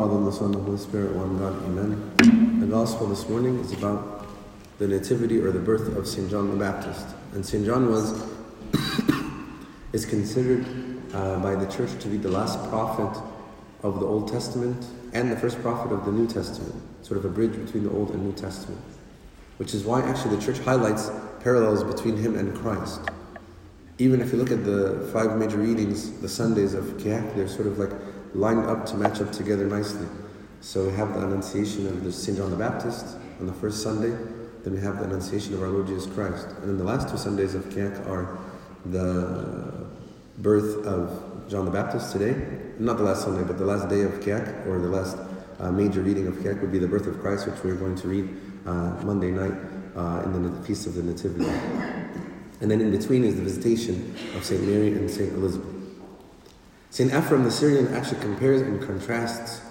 Father, and the Son, and the Holy Spirit, one God, Amen. The Gospel this morning is about the nativity or the birth of St. John the Baptist. And St. John was, is considered uh, by the church to be the last prophet of the Old Testament and the first prophet of the New Testament, sort of a bridge between the Old and New Testament. Which is why actually the church highlights parallels between him and Christ. Even if you look at the five major readings, the Sundays of Kiak, they're sort of like lined up to match up together nicely. So we have the Annunciation of the St. John the Baptist on the first Sunday, then we have the Annunciation of our Lord Jesus Christ. And then the last two Sundays of Kiak are the birth of John the Baptist today. Not the last Sunday, but the last day of Kiak, or the last uh, major reading of Kiak would be the birth of Christ, which we're going to read uh, Monday night uh, in the Feast of the Nativity. And then in between is the visitation of St. Mary and St. Elizabeth. St. Ephraim the Syrian actually compares and contrasts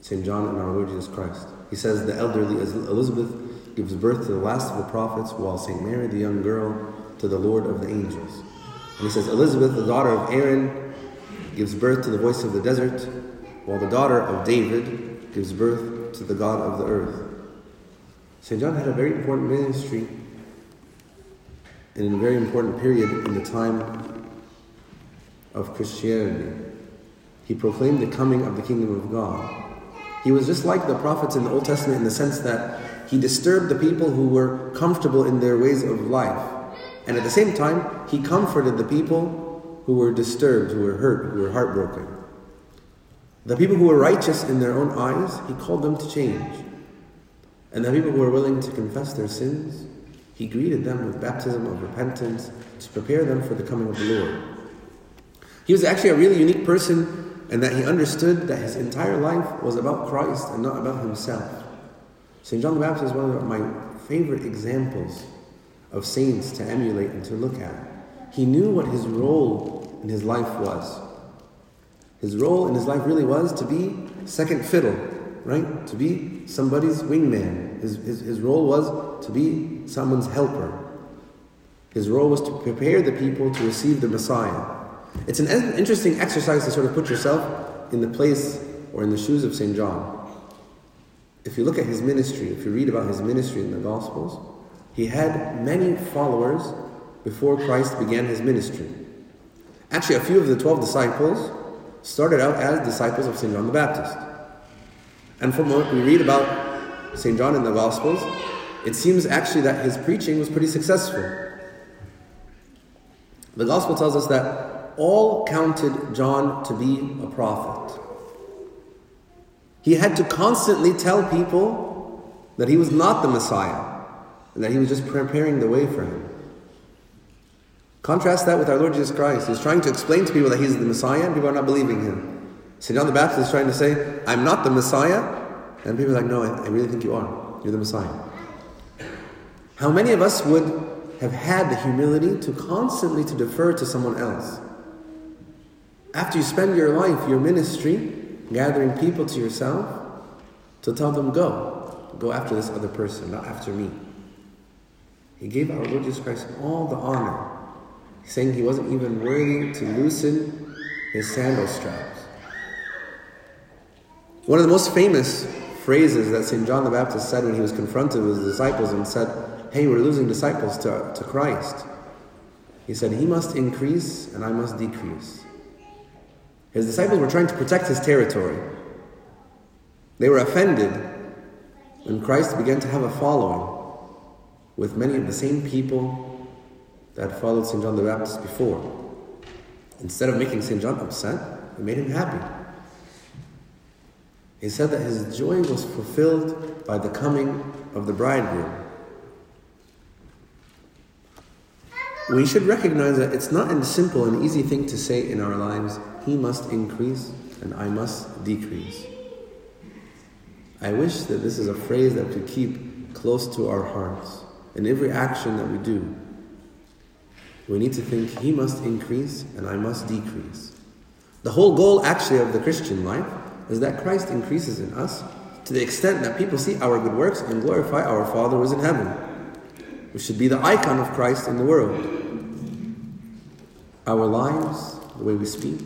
St. John and our Lord Jesus Christ. He says the elderly Elizabeth gives birth to the last of the prophets, while St. Mary, the young girl, to the Lord of the angels. And he says Elizabeth, the daughter of Aaron, gives birth to the voice of the desert, while the daughter of David gives birth to the God of the earth. St. John had a very important ministry in a very important period in the time of Christianity. He proclaimed the coming of the kingdom of God. He was just like the prophets in the Old Testament in the sense that he disturbed the people who were comfortable in their ways of life. And at the same time, he comforted the people who were disturbed, who were hurt, who were heartbroken. The people who were righteous in their own eyes, he called them to change. And the people who were willing to confess their sins, he greeted them with baptism of repentance to prepare them for the coming of the Lord. He was actually a really unique person and that he understood that his entire life was about Christ and not about himself. St. John the Baptist is one of my favorite examples of saints to emulate and to look at. He knew what his role in his life was. His role in his life really was to be second fiddle, right? To be somebody's wingman. His, his, his role was to be someone's helper. His role was to prepare the people to receive the Messiah. It's an interesting exercise to sort of put yourself in the place or in the shoes of St. John. If you look at his ministry, if you read about his ministry in the Gospels, he had many followers before Christ began his ministry. Actually, a few of the 12 disciples started out as disciples of St. John the Baptist. And from what we read about St. John in the Gospels, it seems actually that his preaching was pretty successful. The Gospel tells us that all counted John to be a prophet. He had to constantly tell people that he was not the Messiah and that he was just preparing the way for him. Contrast that with our Lord Jesus Christ. He's trying to explain to people that he's the Messiah and people are not believing him. St. John the Baptist is trying to say, I'm not the Messiah. And people are like, no, I, really think you are. You're the Messiah. How many of us would have had the humility to constantly to defer to someone else? After you spend your life, your ministry, gathering people to yourself, to tell them, go. Go after this other person, not after me. He gave our Lord Jesus Christ all the honor, saying he wasn't even worthy to loosen his sandal straps. One of the most famous phrases that St. John the Baptist said when he was confronted with his disciples and said, Hey, we're losing disciples to, to Christ. He said, He must increase and I must decrease. His disciples were trying to protect his territory. They were offended when Christ began to have a following with many of the same people that followed St. John the Baptist before. Instead of making St. John upset, it made him happy. He said that his joy was fulfilled by the coming of the bridegroom. We should recognize that it's not a simple and easy thing to say in our lives, he must increase and I must decrease. I wish that this is a phrase that we keep close to our hearts in every action that we do. We need to think, he must increase and I must decrease. The whole goal, actually, of the Christian life is that Christ increases in us to the extent that people see our good works and glorify our Father who is in heaven. We should be the icon of Christ in the world. Our lives, the way we speak,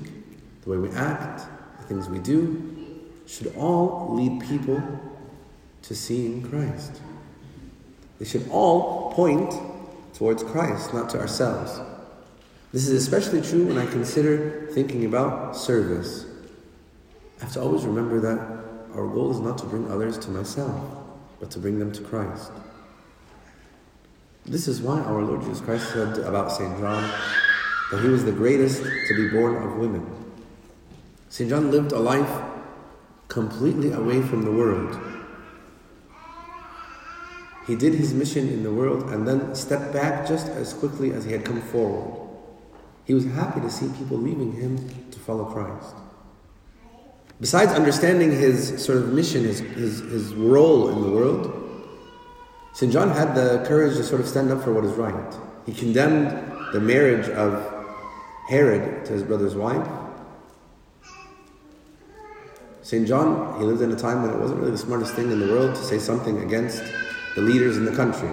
the way we act, the things we do, should all lead people to seeing Christ. They should all point towards Christ, not to ourselves. This is especially true when I consider thinking about service. I have to always remember that our goal is not to bring others to myself, but to bring them to Christ. This is why our Lord Jesus Christ said about St. John that he was the greatest to be born of women. St. John lived a life completely away from the world. He did his mission in the world and then stepped back just as quickly as he had come forward. He was happy to see people leaving him to follow Christ. Besides understanding his sort of mission, his, his, his role in the world, St. John had the courage to sort of stand up for what is right. He condemned the marriage of Herod to his brother's wife. St. John, he lived in a time when it wasn't really the smartest thing in the world to say something against the leaders in the country.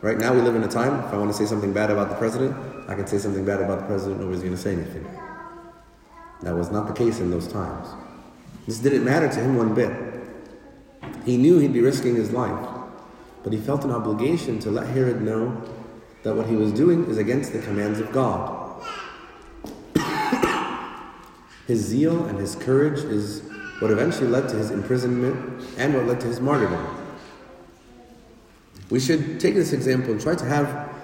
Right now, we live in a time, if I want to say something bad about the president, I can say something bad about the president, nobody's going to say anything. That was not the case in those times. This didn't matter to him one bit. He knew he'd be risking his life, but he felt an obligation to let Herod know that what he was doing is against the commands of God. his zeal and his courage is what eventually led to his imprisonment and what led to his martyrdom. We should take this example and try to have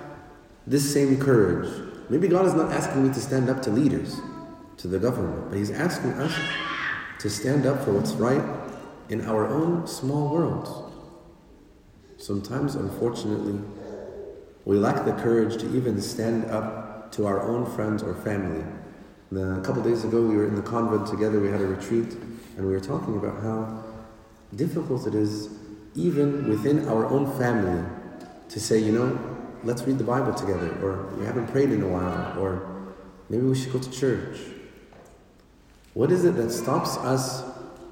this same courage. Maybe God is not asking me to stand up to leaders, to the government, but He's asking us to stand up for what's right in our own small worlds. Sometimes, unfortunately, we lack the courage to even stand up to our own friends or family. a couple days ago, we were in the convent together, we had a retreat, and we were talking about how difficult it is, even within our own family, to say, you know, let's read the Bible together, or we haven't prayed in a while, or maybe we should go to church. What is it that stops us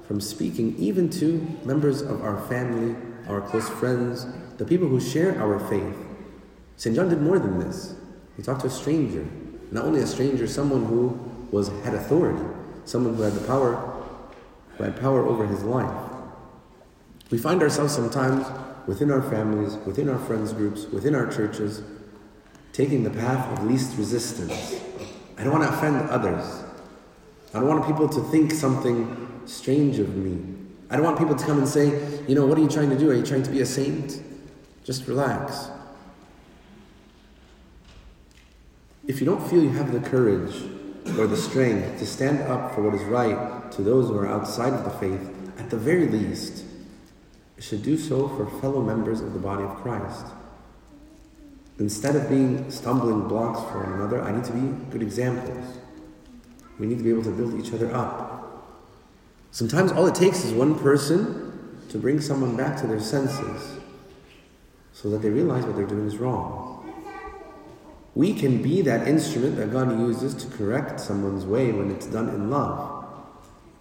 from speaking even to members of our family, our close friends, the people who share our faith? St. John did more than this. He talked to a stranger. Not only a stranger, someone who was had authority, someone who had the power, who had power over his life. We find ourselves sometimes within our families, within our friends groups, within our churches, taking the path of least resistance. I don't want to offend others. I don't want people to think something strange of me. I don't want people to come and say, you know, what are you trying to do? Are you trying to be a saint? Just relax. If you don't feel you have the courage or the strength to stand up for what is right to those who are outside of the faith, at the very least, should do so for fellow members of the body of Christ. Instead of being stumbling blocks for one another, I need to be good examples. We need to be able to build each other up. Sometimes all it takes is one person to bring someone back to their senses so that they realize what they're doing is wrong. We can be that instrument that God uses to correct someone's way when it's done in love.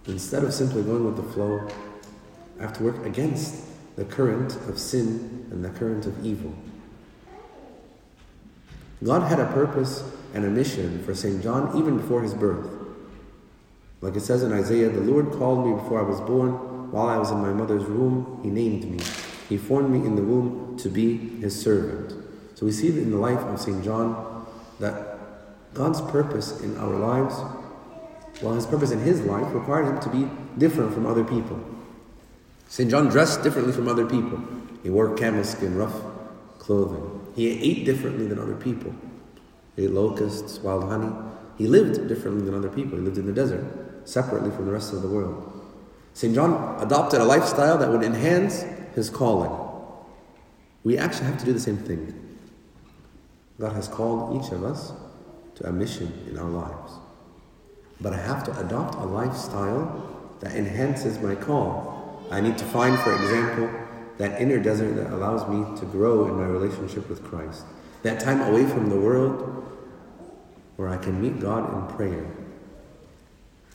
Instead of simply going with the flow, I have to work against the current of sin and the current of evil. God had a purpose and a mission for St. John even before his birth. Like it says in Isaiah, the Lord called me before I was born. While I was in my mother's womb, he named me. He formed me in the womb to be his servant. So we see in the life of St. John that God's purpose in our lives, well, his purpose in his life required him to be different from other people. St. John dressed differently from other people. He wore camel skin, rough clothing. He ate differently than other people. He ate locusts, wild honey. He lived differently than other people. He lived in the desert, separately from the rest of the world. St. John adopted a lifestyle that would enhance his calling. We actually have to do the same thing. God has called each of us to a mission in our lives. But I have to adopt a lifestyle that enhances my call I need to find, for example, that inner desert that allows me to grow in my relationship with Christ. That time away from the world where I can meet God in prayer.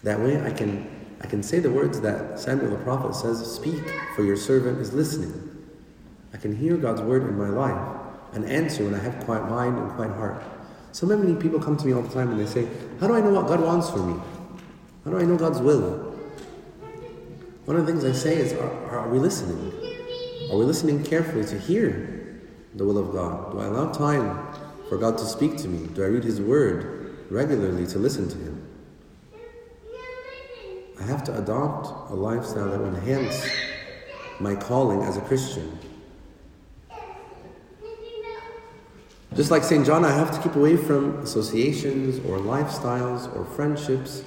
That way I can I can say the words that Samuel the prophet says, Speak, for your servant is listening. I can hear God's word in my life and answer when I have quiet mind and quiet heart. So many people come to me all the time and they say, How do I know what God wants for me? How do I know God's will? One of the things I say is, are, are we listening? Are we listening carefully to hear the will of God? Do I allow time for God to speak to me? Do I read His Word regularly to listen to Him? I have to adopt a lifestyle that will enhance my calling as a Christian. Just like St. John, I have to keep away from associations or lifestyles or friendships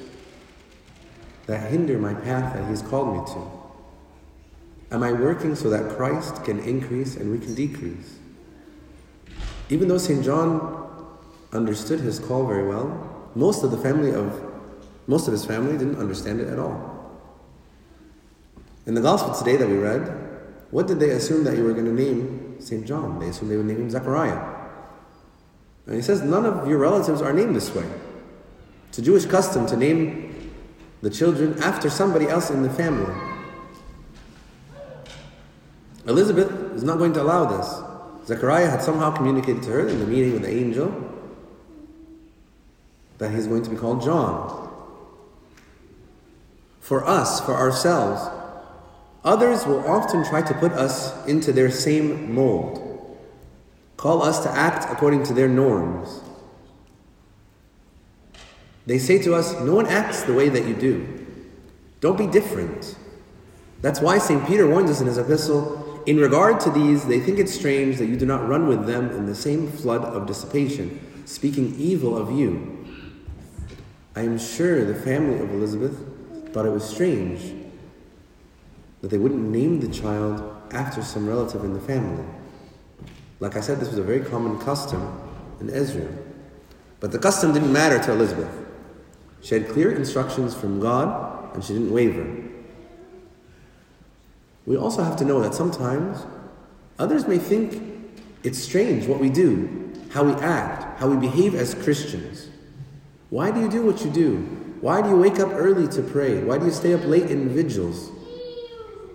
that hinder my path that He's called me to. Am I working so that Christ can increase and we can decrease? Even though St. John understood his call very well, most of the family of most of his family didn't understand it at all. In the gospel today that we read, what did they assume that you were going to name St. John? They assumed they would name him Zechariah. And he says, none of your relatives are named this way. It's a Jewish custom to name the children after somebody else in the family. Elizabeth is not going to allow this. Zechariah had somehow communicated to her in the meeting with the angel that he's going to be called John. For us, for ourselves, others will often try to put us into their same mold, call us to act according to their norms. They say to us, No one acts the way that you do. Don't be different. That's why St. Peter warns us in his epistle in regard to these, they think it strange that you do not run with them in the same flood of dissipation, speaking evil of you. I am sure the family of Elizabeth thought it was strange that they wouldn't name the child after some relative in the family. Like I said, this was a very common custom in Israel. But the custom didn't matter to Elizabeth. She had clear instructions from God and she didn't waver we also have to know that sometimes others may think it's strange what we do, how we act, how we behave as Christians. Why do you do what you do? Why do you wake up early to pray? Why do you stay up late in vigils?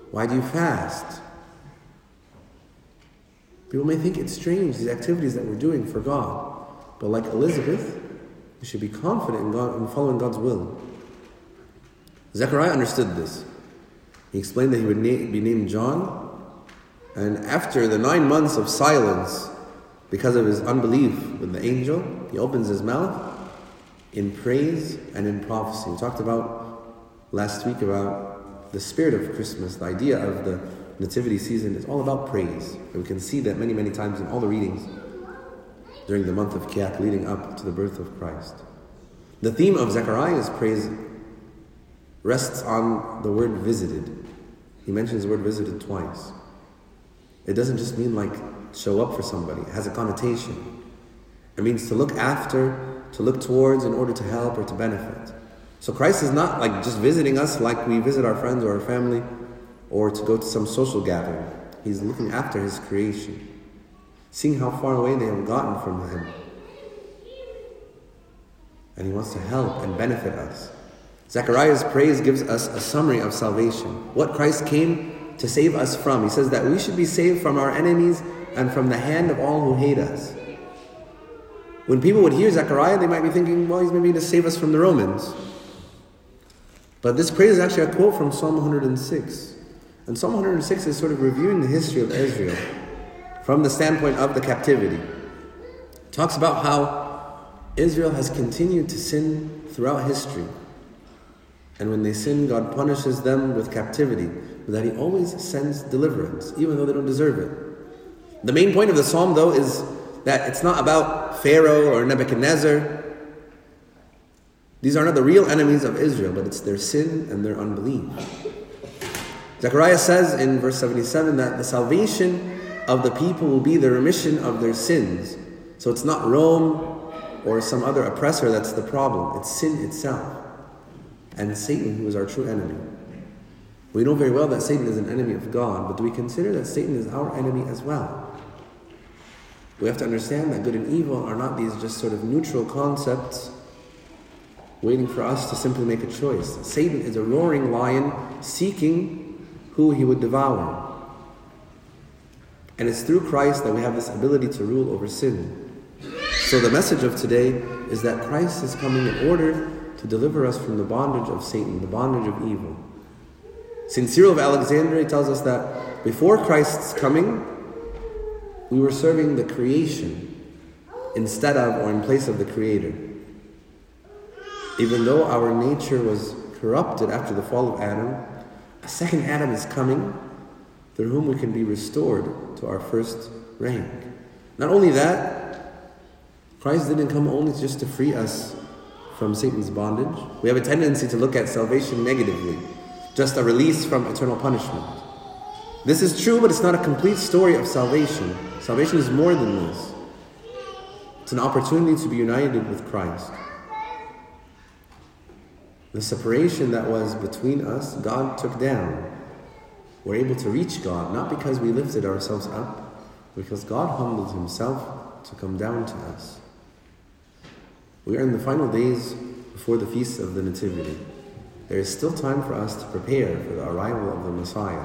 Why do you fast? People may think it's strange, these activities that we're doing for God. But like Elizabeth, we should be confident in, God, in following God's will. Zechariah understood this. He explained that he would na- be named John. And after the nine months of silence, because of his unbelief with the angel, he opens his mouth in praise and in prophecy. We talked about last week about the spirit of Christmas, the idea of the nativity season is all about praise. And we can see that many, many times in all the readings during the month of Kiak leading up to the birth of Christ. The theme of Zechariah's praise rests on the word visited. He mentions the word visited twice. It doesn't just mean like show up for somebody, it has a connotation. It means to look after, to look towards in order to help or to benefit. So Christ is not like just visiting us like we visit our friends or our family or to go to some social gathering. He's looking after his creation, seeing how far away they have gotten from him. And he wants to help and benefit us. Zechariah's praise gives us a summary of salvation, what Christ came to save us from. He says that we should be saved from our enemies and from the hand of all who hate us. When people would hear Zechariah, they might be thinking, well, he's maybe to save us from the Romans. But this praise is actually a quote from Psalm 106. And Psalm 106 is sort of reviewing the history of Israel from the standpoint of the captivity. It talks about how Israel has continued to sin throughout history. And when they sin, God punishes them with captivity, but that He always sends deliverance, even though they don't deserve it. The main point of the psalm, though, is that it's not about Pharaoh or Nebuchadnezzar. These are not the real enemies of Israel, but it's their sin and their unbelief. Zechariah says in verse 77 that the salvation of the people will be the remission of their sins. So it's not Rome or some other oppressor that's the problem, it's sin itself and Satan, who is our true enemy. We know very well that Satan is an enemy of God, but do we consider that Satan is our enemy as well? We have to understand that good and evil are not these just sort of neutral concepts waiting for us to simply make a choice. Satan is a roaring lion seeking who he would devour. And it's through Christ that we have this ability to rule over sin. So the message of today is that Christ is coming in order to deliver us from the bondage of Satan, the bondage of evil. St. Cyril of Alexandria tells us that before Christ's coming, we were serving the creation instead of or in place of the Creator. Even though our nature was corrupted after the fall of Adam, a second Adam is coming through whom we can be restored to our first rank. Not only that, Christ didn't come only just to free us from Satan's bondage. We have a tendency to look at salvation negatively, just a release from eternal punishment. This is true, but it's not a complete story of salvation. Salvation is more than this. It's an opportunity to be united with Christ. The separation that was between us, God took down. We're able to reach God, not because we lifted ourselves up, but because God humbled Himself to come down to us. We are in the final days before the feast of the Nativity. There is still time for us to prepare for the arrival of the Messiah.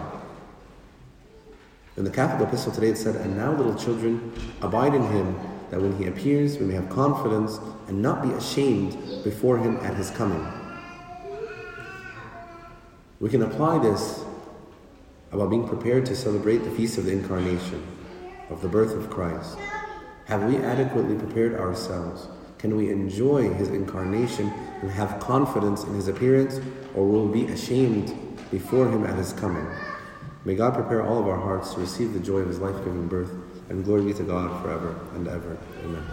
In the Catholic epistle today it said, And now, little children, abide in Him, that when He appears, we may have confidence and not be ashamed before Him at His coming. We can apply this about being prepared to celebrate the Feast of the Incarnation, of the birth of Christ. Have we adequately prepared ourselves? Can we enjoy His incarnation and have confidence in His appearance, or will we be ashamed before Him at His coming? May God prepare all of our hearts to receive the joy of His life giving birth, and glory be to God forever and ever. Amen.